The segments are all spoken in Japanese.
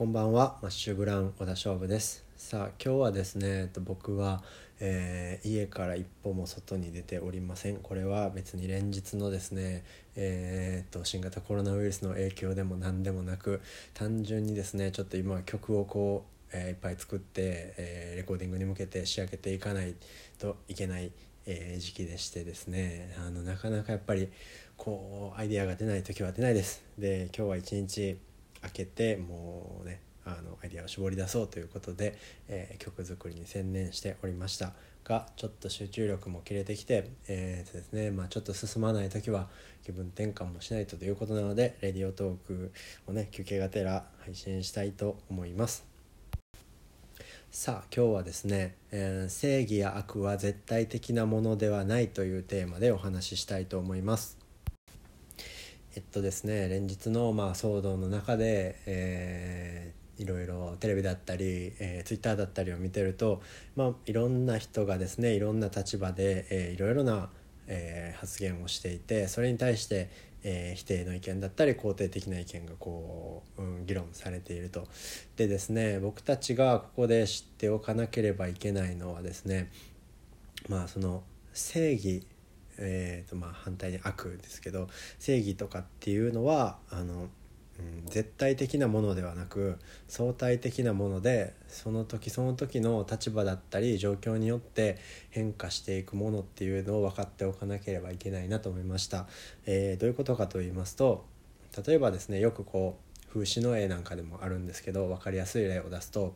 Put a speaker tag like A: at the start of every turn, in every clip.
A: こんばんは。マッシュブラウン小田勝負です。さあ今日はですねえっと僕は、えー家から一歩も外に出ておりません。これは別に連日のですねえーっと新型コロナウイルスの影響でも何でもなく単純にですねちょっと今は曲をこう、えーいっぱい作って、えーレコーディングに向けて仕上げていかないといけない、えー時期でしてですねあのなかなかやっぱりこうアイデアが出ない時は出ないです。で今日は一日開けてもうねあのアイデアを絞り出そうということで、えー曲作りに専念しておりましたがちょっと集中力も切れてきて、えーですねまあ、ちょっと進まない時は気分転換もしないとということなのでレディオトークをね休憩がてら配信したいと思います。さあ今日はですね、えー正義や悪は絶対的なものではないというテーマでお話ししたいと思います。えっとですね連日のまあ騒動の中で、えーいろいろテレビだったり、えー、ツイッターだったりを見てると、まあ、いろんな人がですねいろんな立場で、えーいろいろな、えー発言をしていてそれに対して、えー否定の意見だったり肯定的な意見がこう、うん、議論されていると。でですね僕たちがここで知っておかなければいけないのはですねまあその正義えーとまあ、反対に悪ですけど正義とかっていうのはあの、うん、絶対的なものではなく相対的なものでその時その時の立場だったり状況によって変化していくものっていうのを分かっておかなければいけないなと思いました。えーどういうことかと言いますと例えばですねよくこう風刺の絵なんかでもあるんですけど分かりやすい例を出すと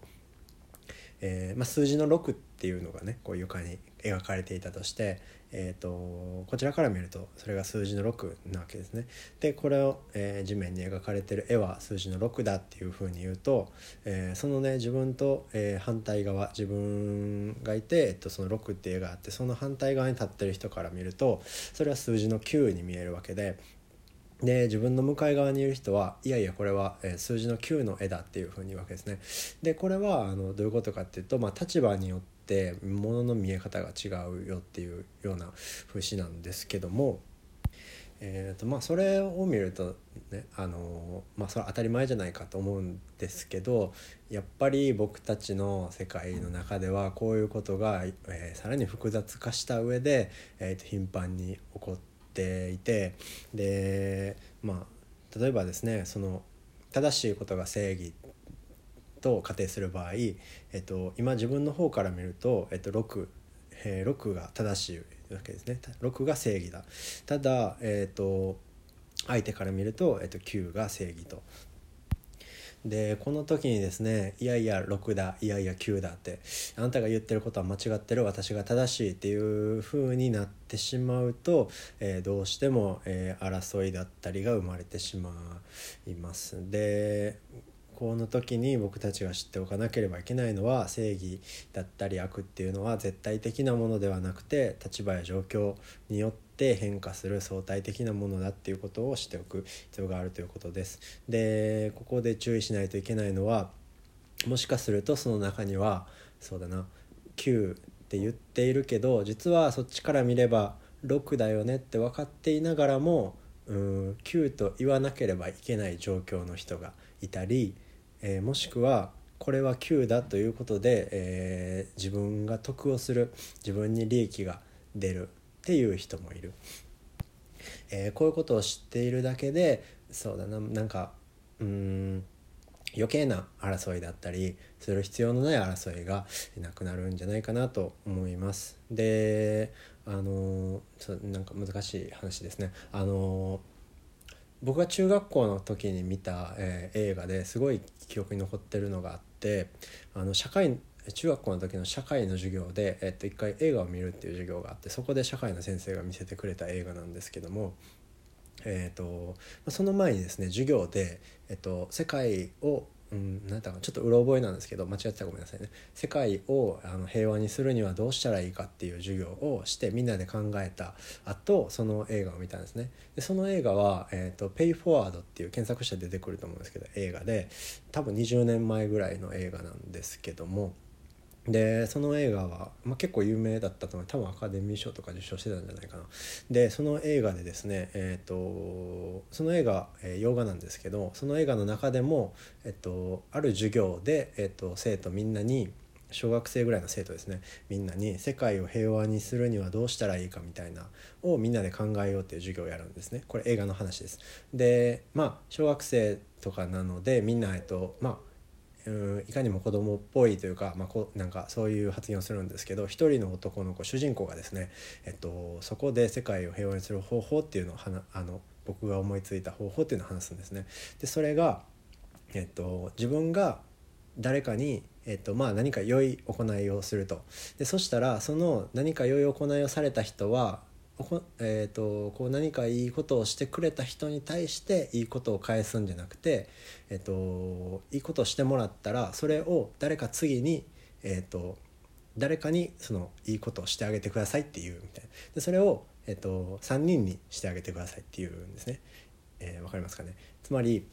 A: えーまあ、数字の6っていうのがねこう床に描かれていたとして、えー、とこちらから見るとそれが数字の6なわけですね。でこれを、えー地面に描かれてる絵は数字の6だっていうふうに言うと、えーそのね自分と、えー反対側自分がいて、えっと、その6っていう絵があってその反対側に立ってる人から見るとそれは数字の9に見えるわけで。で自分の向かい側にいる人はいやいやこれは、えー数字の9の絵だっていうふうに言うわけですね。でこれはあのどういうことかっていうと、まあ、立場によってものの見え方が違うよっていうような節なんですけども、えーとまあ、それを見るとねあの、まあ、それは当たり前じゃないかと思うんですけどやっぱり僕たちの世界の中ではこういうことが、えーさらに複雑化した上で、えーと頻繁に起こっていてでまあ例えばですねその正しいことが正義っと仮定する場合、えっと、今自分の方から見ると、えっと、6, えー6が正しいわけですね6が正義だただ、えっと、相手から見ると、えっと、9が正義と。でこの時にですねいやいや6だいやいや9だってあなたが言ってることは間違ってる私が正しいっていう風になってしまうと、えーどうしても、えー争いだったりが生まれてしまいます。でこの時に僕たちが知っておかなければいけないのは正義だったり悪っていうのは絶対的なものではなくて立場や状況によって変化する相対的なものだっていうことを知っておく必要があるということです。でここで注意しないといけないのはもしかするとその中にはそうだな9って言っているけど実はそっちから見れば6だよねって分かっていながらもうん9と言わなければいけない状況の人がいたり、えーもしくはこれは9だということで、えー自分が得をする自分に利益が出るっていう人もいる。えーこういうことを知っているだけでそうだななんかうん余計な争いだったりする必要のない争いがなくなるんじゃないかなと思います。であのそうなんか難しい話ですね。あの僕が中学校の時に見た、えー映画ですごい記憶に残ってるのがあってあの社会中学校の時の社会の授業で、えっと、一回映画を見るっていう授業があってそこで社会の先生が見せてくれた映画なんですけども、えー、とまその前にですね授業で、えっと、世界をうん、なんだかなちょっとうろ覚えなんですけど間違ってたらごめんなさいね。世界をあの平和にするにはどうしたらいいかっていう授業をしてみんなで考えた後その映画を見たんですね。でその映画は「えー、と Pay Forward」っていう検索したら出てくると思うんですけど映画で多分20年前ぐらいの映画なんですけどもでその映画は、まあ、結構有名だったと思う。多分アカデミー賞とか受賞してたんじゃないかな。でその映画でですねえっ、とその映画、えー、洋画なんですけどその映画の中でも、えっと、ある授業で、えっと、生徒みんなに小学生ぐらいの生徒ですね。みんなに世界を平和にするにはどうしたらいいかみたいなをみんなで考えようっていう授業をやるんですね。これ映画の話です。でまあ小学生とかなのでみんなえっとまあうんいかにも子供っぽいというか,、まあ、こなんかそういう発言をするんですけど一人の男の子主人公がですね、えっと、そこで世界を平和にする方法っていうのをはなあの僕が思いついた方法っていうのを話すんですね。でそれが、えっと、自分が誰かに、えっとまあ、何か良い行いをするとでそしたらその何か良い行いをされた人はえーと、こう何かいいことをしてくれた人に対していいことを返すんじゃなくて、えーと、いいことをしてもらったらそれを誰か次に、えーと、誰かにそのいいことをしてあげてくださいっていうみたいな。でそれを、えー、と3人にしてあげてくださいっていうんですね。えー、わかりますかね。つまり、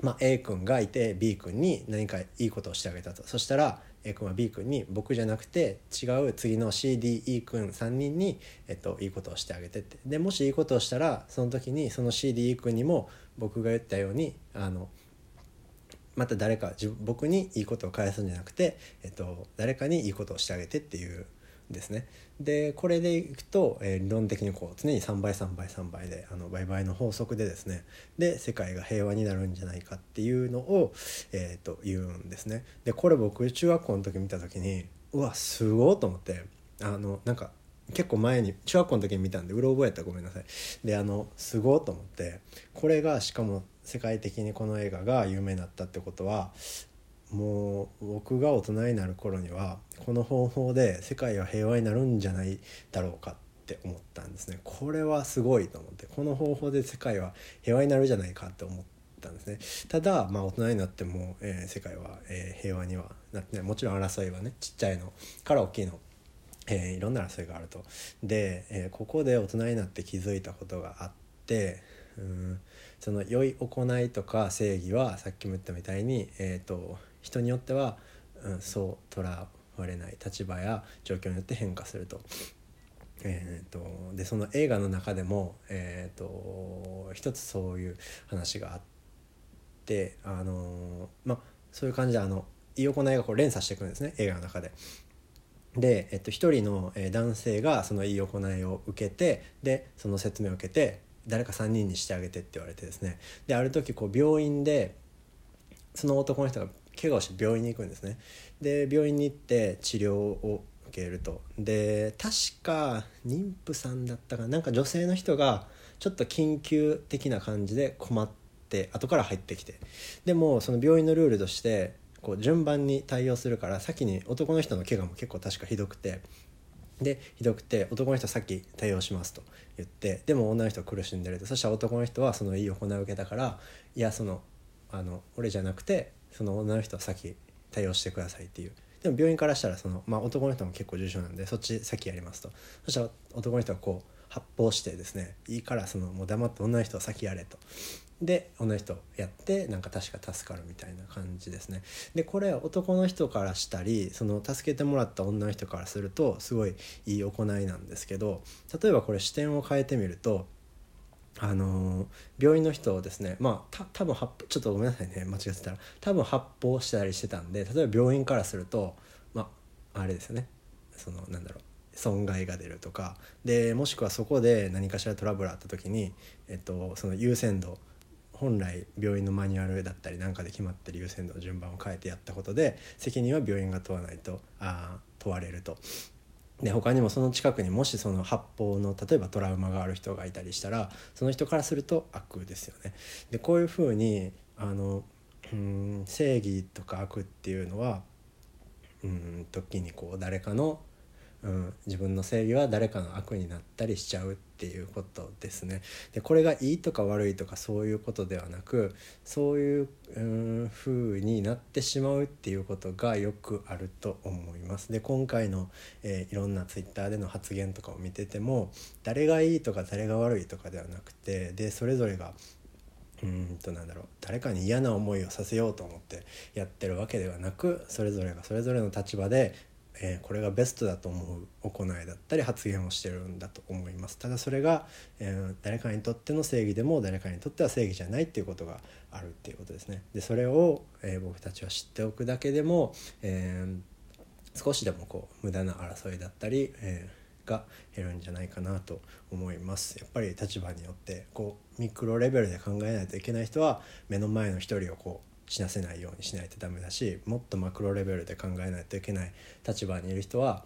A: まあ、A 君がいて B 君に何かいいことをしてあげたと。そしたら A 君は B 君に僕じゃなくて違う次の CDE 君3人に、えっと、いいことをしてあげてって。でもしいいことをしたらその時にその CDE 君にも僕が言ったようにあのまた誰か僕にいいことを返すんじゃなくて、えっと、誰かにいいことをしてあげてっていうですねでこれでいくと、えー、理論的にこう常に3倍3倍3倍であの倍々の法則でですねで世界が平和になるんじゃないかっていうのを、えー、と言うんですね。でこれ僕中学校の時見た時にうわすごいと思ってあのなんか結構前に中学校の時に見たんでうろ覚えやったらごめんなさいであのすごいと思ってこれがしかも世界的にこの映画が有名になったってことはもう僕が大人になる頃にはこの方法で世界は平和になるんじゃないだろうかって思ったんですね。これはすごいと思ってこの方法で世界は平和になるじゃないかって思ったんですね。ただまあ大人になっても、えー、世界は、えー、平和にはなってない。もちろん争いはねちっちゃいのから大きいのえー、いろんな争いがあると。で、えー、ここで大人になって気づいたことがあってうんその良い行いとか正義はさっきも言ったみたいに、えーと人によっては、うん、そうとらわれない立場や状況によって変化すると。えーと、でその映画の中でも、えーと、一つそういう話があってあのまあそういう感じであのいい行いがこう連鎖していくんですね映画の中で。で、えっと、一人の男性がそのいい行いを受けてでその説明を受けて誰か3人にしてあげてって言われてですねである時こう病院でその男の人が怪我をして病院に行くんですね。で病院に行って治療を受けると。で確か妊婦さんだったかな。んか女性の人がちょっと緊急的な感じで困って後から入ってきて。でもその病院のルールとしてこう順番に対応するから先に男の人の怪我も結構確かひどくて。でひどくて男の人先対応しますと言ってでも女の人は苦しんでると。そしたら男の人はそのいい行いを受けたからいやそのあの俺じゃなくてその女の人は先対応してくださいっていう。でも病院からしたらその、まあ、男の人も結構重症なんでそっち先やりますと。そしたら男の人はこう発砲してですねいいからそのもう黙って女の人は先やれと。で女の人やってなんか確か助かるみたいな感じですね。でこれ男の人からしたりその助けてもらった女の人からするとすごいいい行いなんですけど例えばこれ視点を変えてみるとあの病院の人をですねまあた多分発ちょっとごめんなさいね間違ってたら。多分発砲したりしてたんで例えば病院からするとまああれですよね。そのなんだろう。損害が出るとか。でもしくはそこで何かしらトラブルあった時に、えっと、その優先度。本来病院のマニュアルだったりなんかで決まってる優先度の順番を変えてやったことで責任は病院が問わないとあ問われると。で他にもその近くにもしその発砲の例えばトラウマがある人がいたりしたらその人からすると悪ですよね。でこういうふうにあのうん正義とか悪っていうのはうん時にこう誰かのうん、自分の正義は誰かの悪になったりしちゃうっていうことですね。でこれがいいとか悪いとかそういうことではなくそういう、うん、風になってしまうっていうことがよくあると思います。で今回の、えー、いろんなツイッターでの発言とかを見てても誰がいいとか誰が悪いとかではなくてでそれぞれがうんとなんだろう誰かに嫌な思いをさせようと思ってやってるわけではなくそれぞれがそれぞれの立場でえー、これがベストだと思う行いだったり発言をしてるんだと思います。ただそれが、えー、誰かにとっての正義でも誰かにとっては正義じゃないっていうことがあるっていうことですね。でそれを、えー、僕たちは知っておくだけでも、え少しでもこう無駄な争いだったり、えが減るんじゃないかなと思います。やっぱり立場によってこうミクロレベルで考えないといけない人は目の前の一人をこう死なせないようにしないとダメだしもっとマクロレベルで考えないといけない立場にいる人は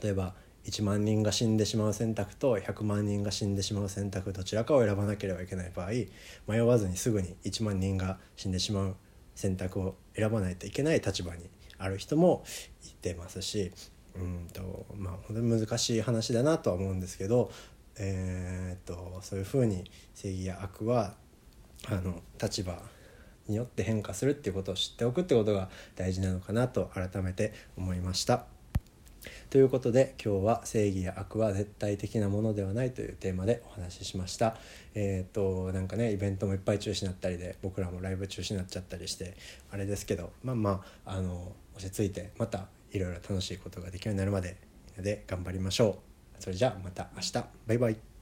A: 例えば1万人が死んでしまう選択と100万人が死んでしまう選択どちらかを選ばなければいけない場合迷わずにすぐに1万人が死んでしまう選択を選ばないといけない立場にある人もいてますしうんとまあ本当に難しい話だなとは思うんですけど、えー、っとそういうふうに正義や悪はあの立場によって変化するっていうことを知っておくってことが大事なのかなと改めて思いました。ということで今日は正義や悪は絶対的なものではないというテーマでお話ししました。えっ、となんかねイベントもいっぱい中止になったりで僕らもライブ中止になっちゃったりしてあれですけどまあまああの落ち着いてまたいろいろ楽しいことができるようになるまでで頑張りましょう。それじゃあまた明日バイバイ